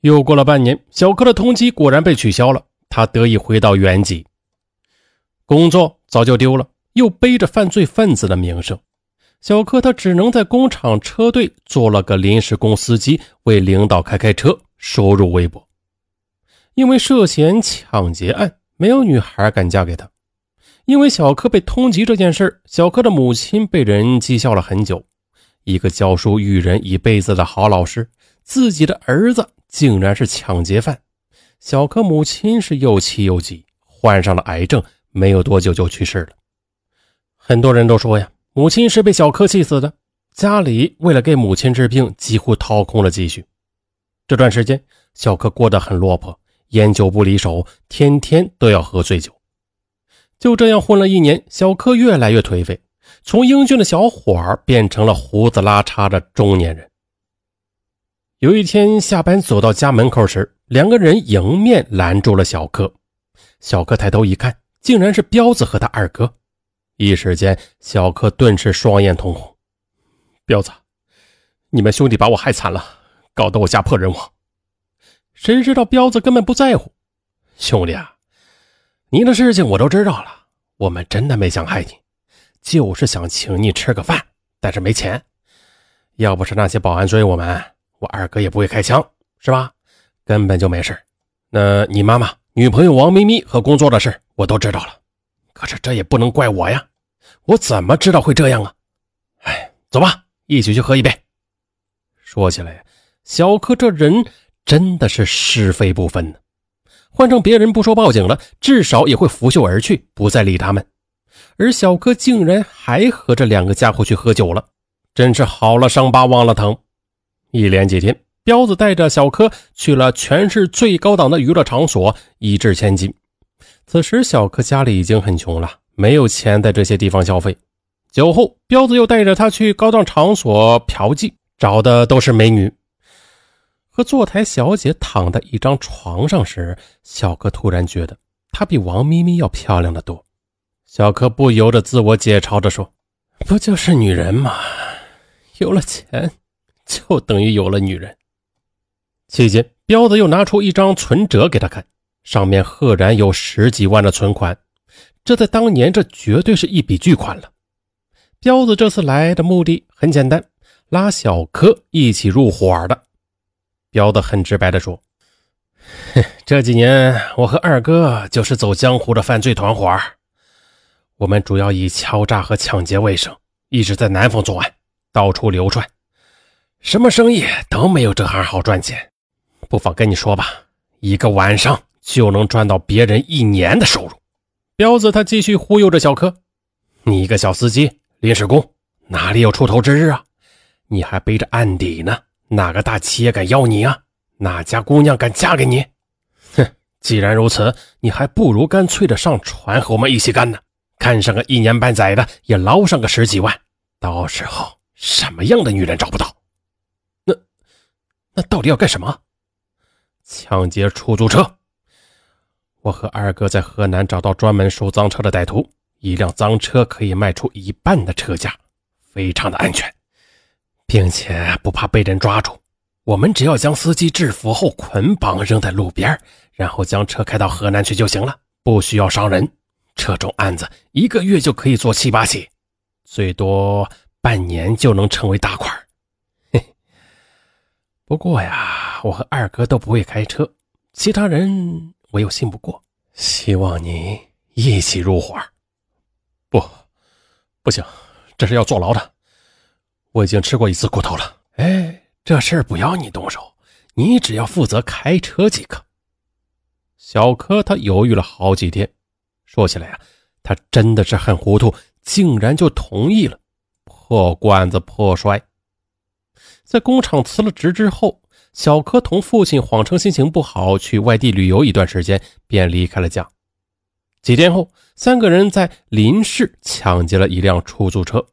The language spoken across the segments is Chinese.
又过了半年，小柯的通缉果然被取消了，他得以回到原籍。工作早就丢了，又背着犯罪分子的名声，小柯他只能在工厂车队做了个临时工司机，为领导开开车，收入微薄。因为涉嫌抢劫案，没有女孩敢嫁给他。因为小柯被通缉这件事小柯的母亲被人讥笑了很久。一个教书育人一辈子的好老师，自己的儿子竟然是抢劫犯，小柯母亲是又气又急，患上了癌症，没有多久就去世了。很多人都说呀，母亲是被小柯气死的。家里为了给母亲治病，几乎掏空了积蓄。这段时间，小柯过得很落魄，烟酒不离手，天天都要喝醉酒。就这样混了一年，小柯越来越颓废。从英俊的小伙儿变成了胡子拉碴的中年人。有一天下班走到家门口时，两个人迎面拦住了小柯。小柯抬头一看，竟然是彪子和他二哥。一时间，小柯顿时双眼通红。彪子，你们兄弟把我害惨了，搞得我家破人亡。谁知道彪子根本不在乎。兄弟啊，你的事情我都知道了，我们真的没想害你。就是想请你吃个饭，但是没钱。要不是那些保安追我们，我二哥也不会开枪，是吧？根本就没事。那你妈妈、女朋友王咪咪和工作的事，我都知道了。可是这也不能怪我呀，我怎么知道会这样啊？哎，走吧，一起去喝一杯。说起来，小柯这人真的是是非不分呢。换成别人不说报警了，至少也会拂袖而去，不再理他们。而小柯竟然还和这两个家伙去喝酒了，真是好了伤疤忘了疼。一连几天，彪子带着小柯去了全市最高档的娱乐场所，一掷千金。此时，小柯家里已经很穷了，没有钱在这些地方消费。酒后，彪子又带着他去高档场所嫖妓，找的都是美女。和坐台小姐躺在一张床上时，小柯突然觉得她比王咪咪要漂亮的多。小柯不由得自我解嘲着说：“不就是女人吗？有了钱，就等于有了女人。”期间，彪子又拿出一张存折给他看，上面赫然有十几万的存款，这在当年，这绝对是一笔巨款了。彪子这次来的目的很简单，拉小柯一起入伙的。彪子很直白地说：“ 这几年，我和二哥就是走江湖的犯罪团伙。”我们主要以敲诈和抢劫为生，一直在南方作案，到处流窜，什么生意都没有这行好赚钱。不妨跟你说吧，一个晚上就能赚到别人一年的收入。彪子他继续忽悠着小柯：“你一个小司机、临时工，哪里有出头之日啊？你还背着案底呢，哪个大企业敢要你啊？哪家姑娘敢嫁给你？哼！既然如此，你还不如干脆的上船和我们一起干呢。”看上个一年半载的，也捞上个十几万，到时候什么样的女人找不到？那到底要干什么？抢劫出租车。我和二哥在河南找到专门收赃车的歹徒，一辆赃车可以卖出一半的车价，非常的安全，并且不怕被人抓住。我们只要将司机制服后捆绑扔在路边，然后将车开到河南去就行了，不需要伤人。这种案子一个月就可以做七八起，最多半年就能成为大款。嘿，不过呀，我和二哥都不会开车，其他人我又信不过。希望你一起入伙。不，不行，这是要坐牢的。我已经吃过一次苦头了。哎，这事儿不要你动手，你只要负责开车即可。小柯他犹豫了好几天。说起来呀，他真的是很糊涂，竟然就同意了。破罐子破摔，在工厂辞了职之后，小柯同父亲谎称心情不好，去外地旅游一段时间，便离开了家。几天后，三个人在临市抢劫了一辆出租车。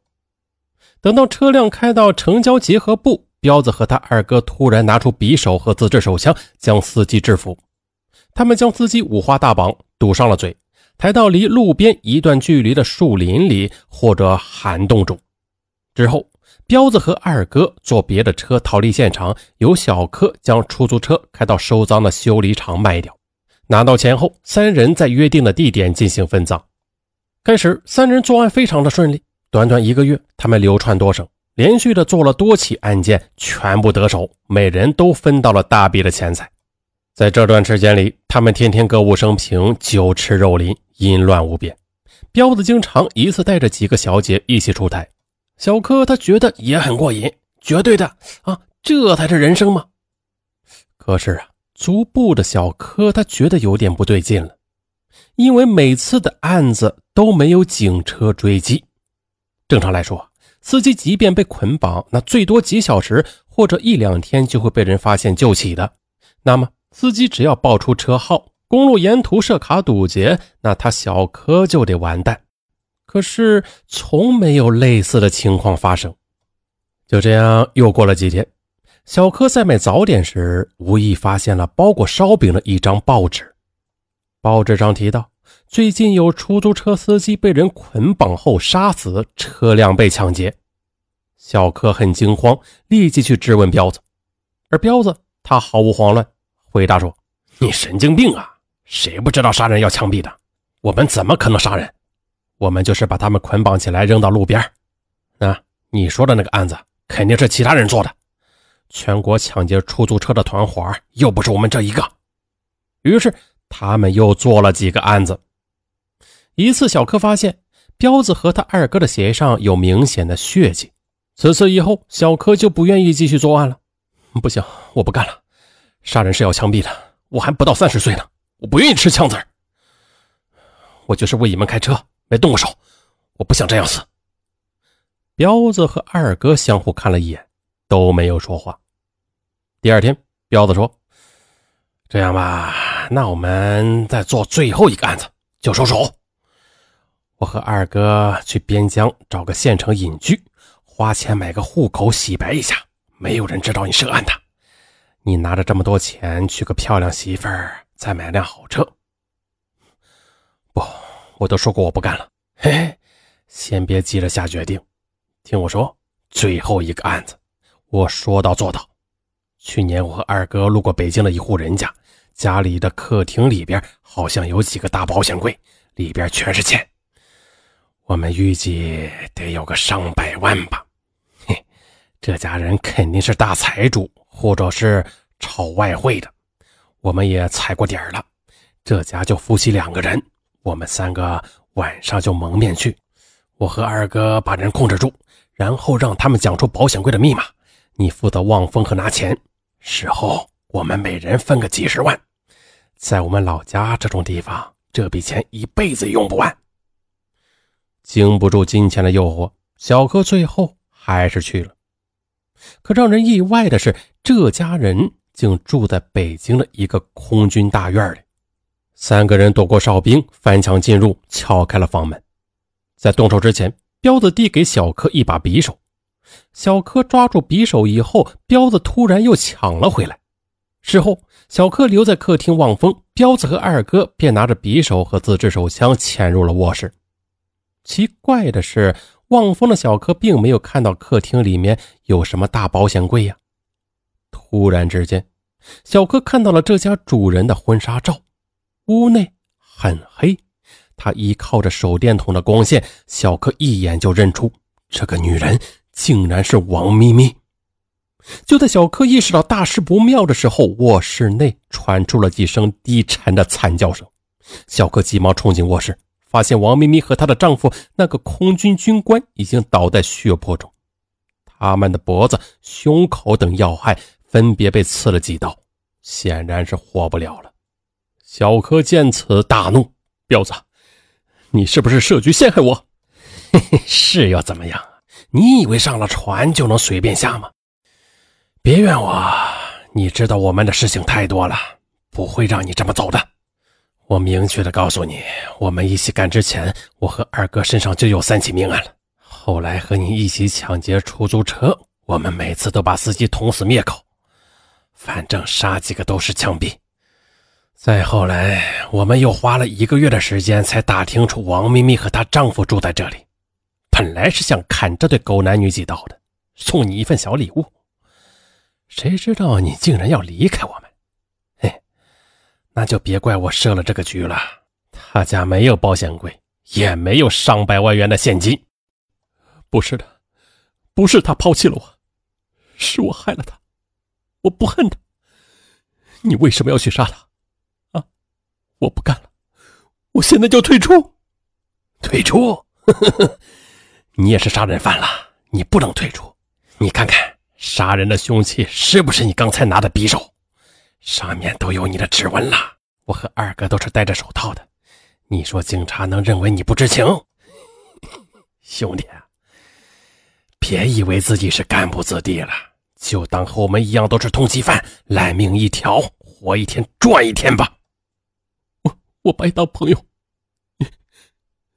等到车辆开到城郊结合部，彪子和他二哥突然拿出匕首和自制手枪，将司机制服。他们将司机五花大绑，堵上了嘴。抬到离路边一段距离的树林里或者涵洞中，之后彪子和二哥坐别的车逃离现场，由小柯将出租车开到收赃的修理厂卖掉。拿到钱后，三人在约定的地点进行分赃。开始，三人作案非常的顺利，短短一个月，他们流窜多省，连续的做了多起案件，全部得手，每人都分到了大笔的钱财。在这段时间里，他们天天歌舞升平，酒池肉林，淫乱无边。彪子经常一次带着几个小姐一起出台，小柯他觉得也很过瘾，绝对的啊，这才是人生嘛。可是啊，逐步的小柯他觉得有点不对劲了，因为每次的案子都没有警车追击。正常来说，司机即便被捆绑，那最多几小时或者一两天就会被人发现救起的。那么。司机只要报出车号，公路沿途设卡堵截，那他小柯就得完蛋。可是从没有类似的情况发生。就这样又过了几天，小柯在买早点时，无意发现了包裹烧饼的一张报纸。报纸上提到，最近有出租车司机被人捆绑后杀死，车辆被抢劫。小柯很惊慌，立即去质问彪子，而彪子他毫无慌乱。回答说：“你神经病啊！谁不知道杀人要枪毙的？我们怎么可能杀人？我们就是把他们捆绑起来扔到路边。啊，你说的那个案子肯定是其他人做的。全国抢劫出租车的团伙又不是我们这一个。于是他们又做了几个案子。一次，小柯发现彪子和他二哥的鞋上有明显的血迹。此次以后，小柯就不愿意继续作案了。不行，我不干了。”杀人是要枪毙的，我还不到三十岁呢，我不愿意吃枪子我就是为你们开车，没动过手，我不想这样死。彪子和二哥相互看了一眼，都没有说话。第二天，彪子说：“这样吧，那我们再做最后一个案子就收手。我和二哥去边疆找个县城隐居，花钱买个户口洗白一下，没有人知道你涉案的。”你拿着这么多钱娶个漂亮媳妇儿，再买辆好车。不，我都说过我不干了。嘿嘿，先别急着下决定，听我说，最后一个案子，我说到做到。去年我和二哥路过北京的一户人家，家里的客厅里边好像有几个大保险柜，里边全是钱。我们预计得有个上百万吧。嘿，这家人肯定是大财主。或者是炒外汇的，我们也踩过点了。这家就夫妻两个人，我们三个晚上就蒙面去。我和二哥把人控制住，然后让他们讲出保险柜的密码。你负责望风和拿钱，事后我们每人分个几十万。在我们老家这种地方，这笔钱一辈子用不完。经不住金钱的诱惑，小柯最后还是去了。可让人意外的是，这家人竟住在北京的一个空军大院里。三个人躲过哨兵，翻墙进入，撬开了房门。在动手之前，彪子递给小柯一把匕首。小柯抓住匕首以后，彪子突然又抢了回来。事后，小柯留在客厅望风，彪子和二哥便拿着匕首和自制手枪潜入了卧室。奇怪的是。望风的小柯并没有看到客厅里面有什么大保险柜呀。突然之间，小柯看到了这家主人的婚纱照，屋内很黑，他依靠着手电筒的光线，小柯一眼就认出这个女人竟然是王咪咪。就在小柯意识到大事不妙的时候，卧室内传出了几声低沉的惨叫声，小柯急忙冲进卧室。发现王咪咪和她的丈夫那个空军军官已经倒在血泊中，他们的脖子、胸口等要害分别被刺了几刀，显然是活不了了。小柯见此大怒：“彪子，你是不是设局陷害我？嘿嘿，是又怎么样？你以为上了船就能随便下吗？别怨我，你知道我们的事情太多了，不会让你这么走的。”我明确的告诉你，我们一起干之前，我和二哥身上就有三起命案了。后来和你一起抢劫出租车，我们每次都把司机捅死灭口，反正杀几个都是枪毙。再后来，我们又花了一个月的时间才打听出王咪咪和她丈夫住在这里。本来是想砍这对狗男女几刀的，送你一份小礼物。谁知道你竟然要离开我们？嘿，那就别怪我设了这个局了。他家没有保险柜，也没有上百万元的现金。不是的，不是他抛弃了我，是我害了他。我不恨他。你为什么要去杀他？我不干了，我现在就退出。退出？你也是杀人犯了，你不能退出。你看看杀人的凶器是不是你刚才拿的匕首？上面都有你的指纹了。我和二哥都是戴着手套的。你说警察能认为你不知情？兄弟，别以为自己是干部子弟了，就当和我们一样都是通缉犯，烂命一条，活一天赚一天吧。我我把你当朋友，你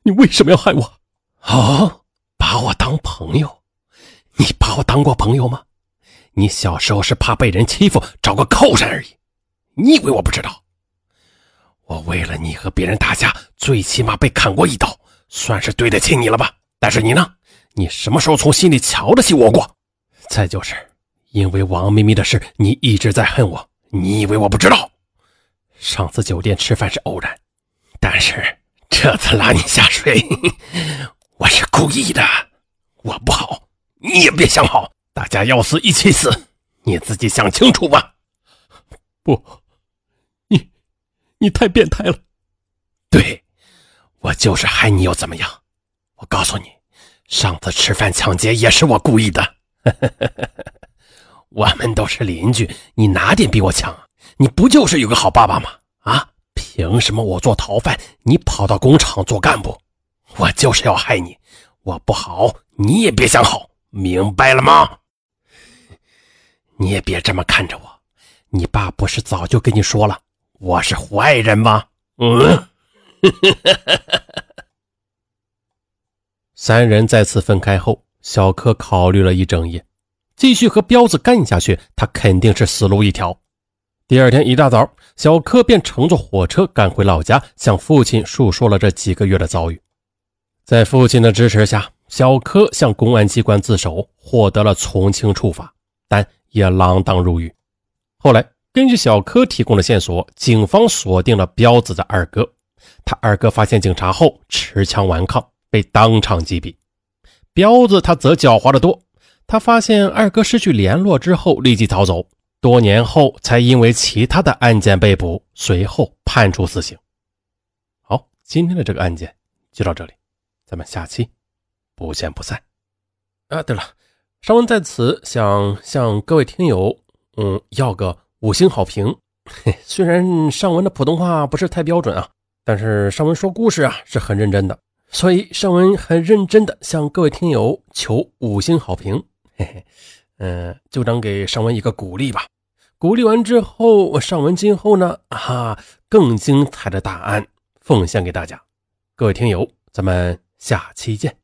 你为什么要害我？哦，把我当朋友？你把我当过朋友吗？你小时候是怕被人欺负，找个靠山而已。你以为我不知道？我为了你和别人打架，最起码被砍过一刀，算是对得起你了吧？但是你呢？你什么时候从心里瞧得起我过？再就是，因为王咪咪的事，你一直在恨我。你以为我不知道？上次酒店吃饭是偶然，但是这次拉你下水，我是故意的。我不好。你也别想好，大家要死一起死，你自己想清楚吧。不，你，你太变态了。对，我就是害你又怎么样？我告诉你，上次吃饭抢劫也是我故意的。我们都是邻居，你哪点比我强？你不就是有个好爸爸吗？啊，凭什么我做逃犯，你跑到工厂做干部？我就是要害你，我不好，你也别想好。明白了吗？你也别这么看着我，你爸不是早就跟你说了我是坏人吗？嗯。三人再次分开后，小柯考虑了一整夜，继续和彪子干下去，他肯定是死路一条。第二天一大早，小柯便乘坐火车赶回老家，向父亲述说了这几个月的遭遇。在父亲的支持下。小柯向公安机关自首，获得了从轻处罚，但也锒铛入狱。后来，根据小柯提供的线索，警方锁定了彪子的二哥。他二哥发现警察后持枪顽抗，被当场击毙。彪子他则狡猾得多，他发现二哥失去联络之后，立即逃走。多年后才因为其他的案件被捕，随后判处死刑。好，今天的这个案件就到这里，咱们下期。不见不散。啊，对了，尚文在此想向各位听友，嗯，要个五星好评。嘿，虽然尚文的普通话不是太标准啊，但是尚文说故事啊是很认真的，所以尚文很认真的向各位听友求五星好评。嘿嘿，嗯，就当给尚文一个鼓励吧。鼓励完之后，尚文今后呢，啊，更精彩的答案奉献给大家。各位听友，咱们下期见。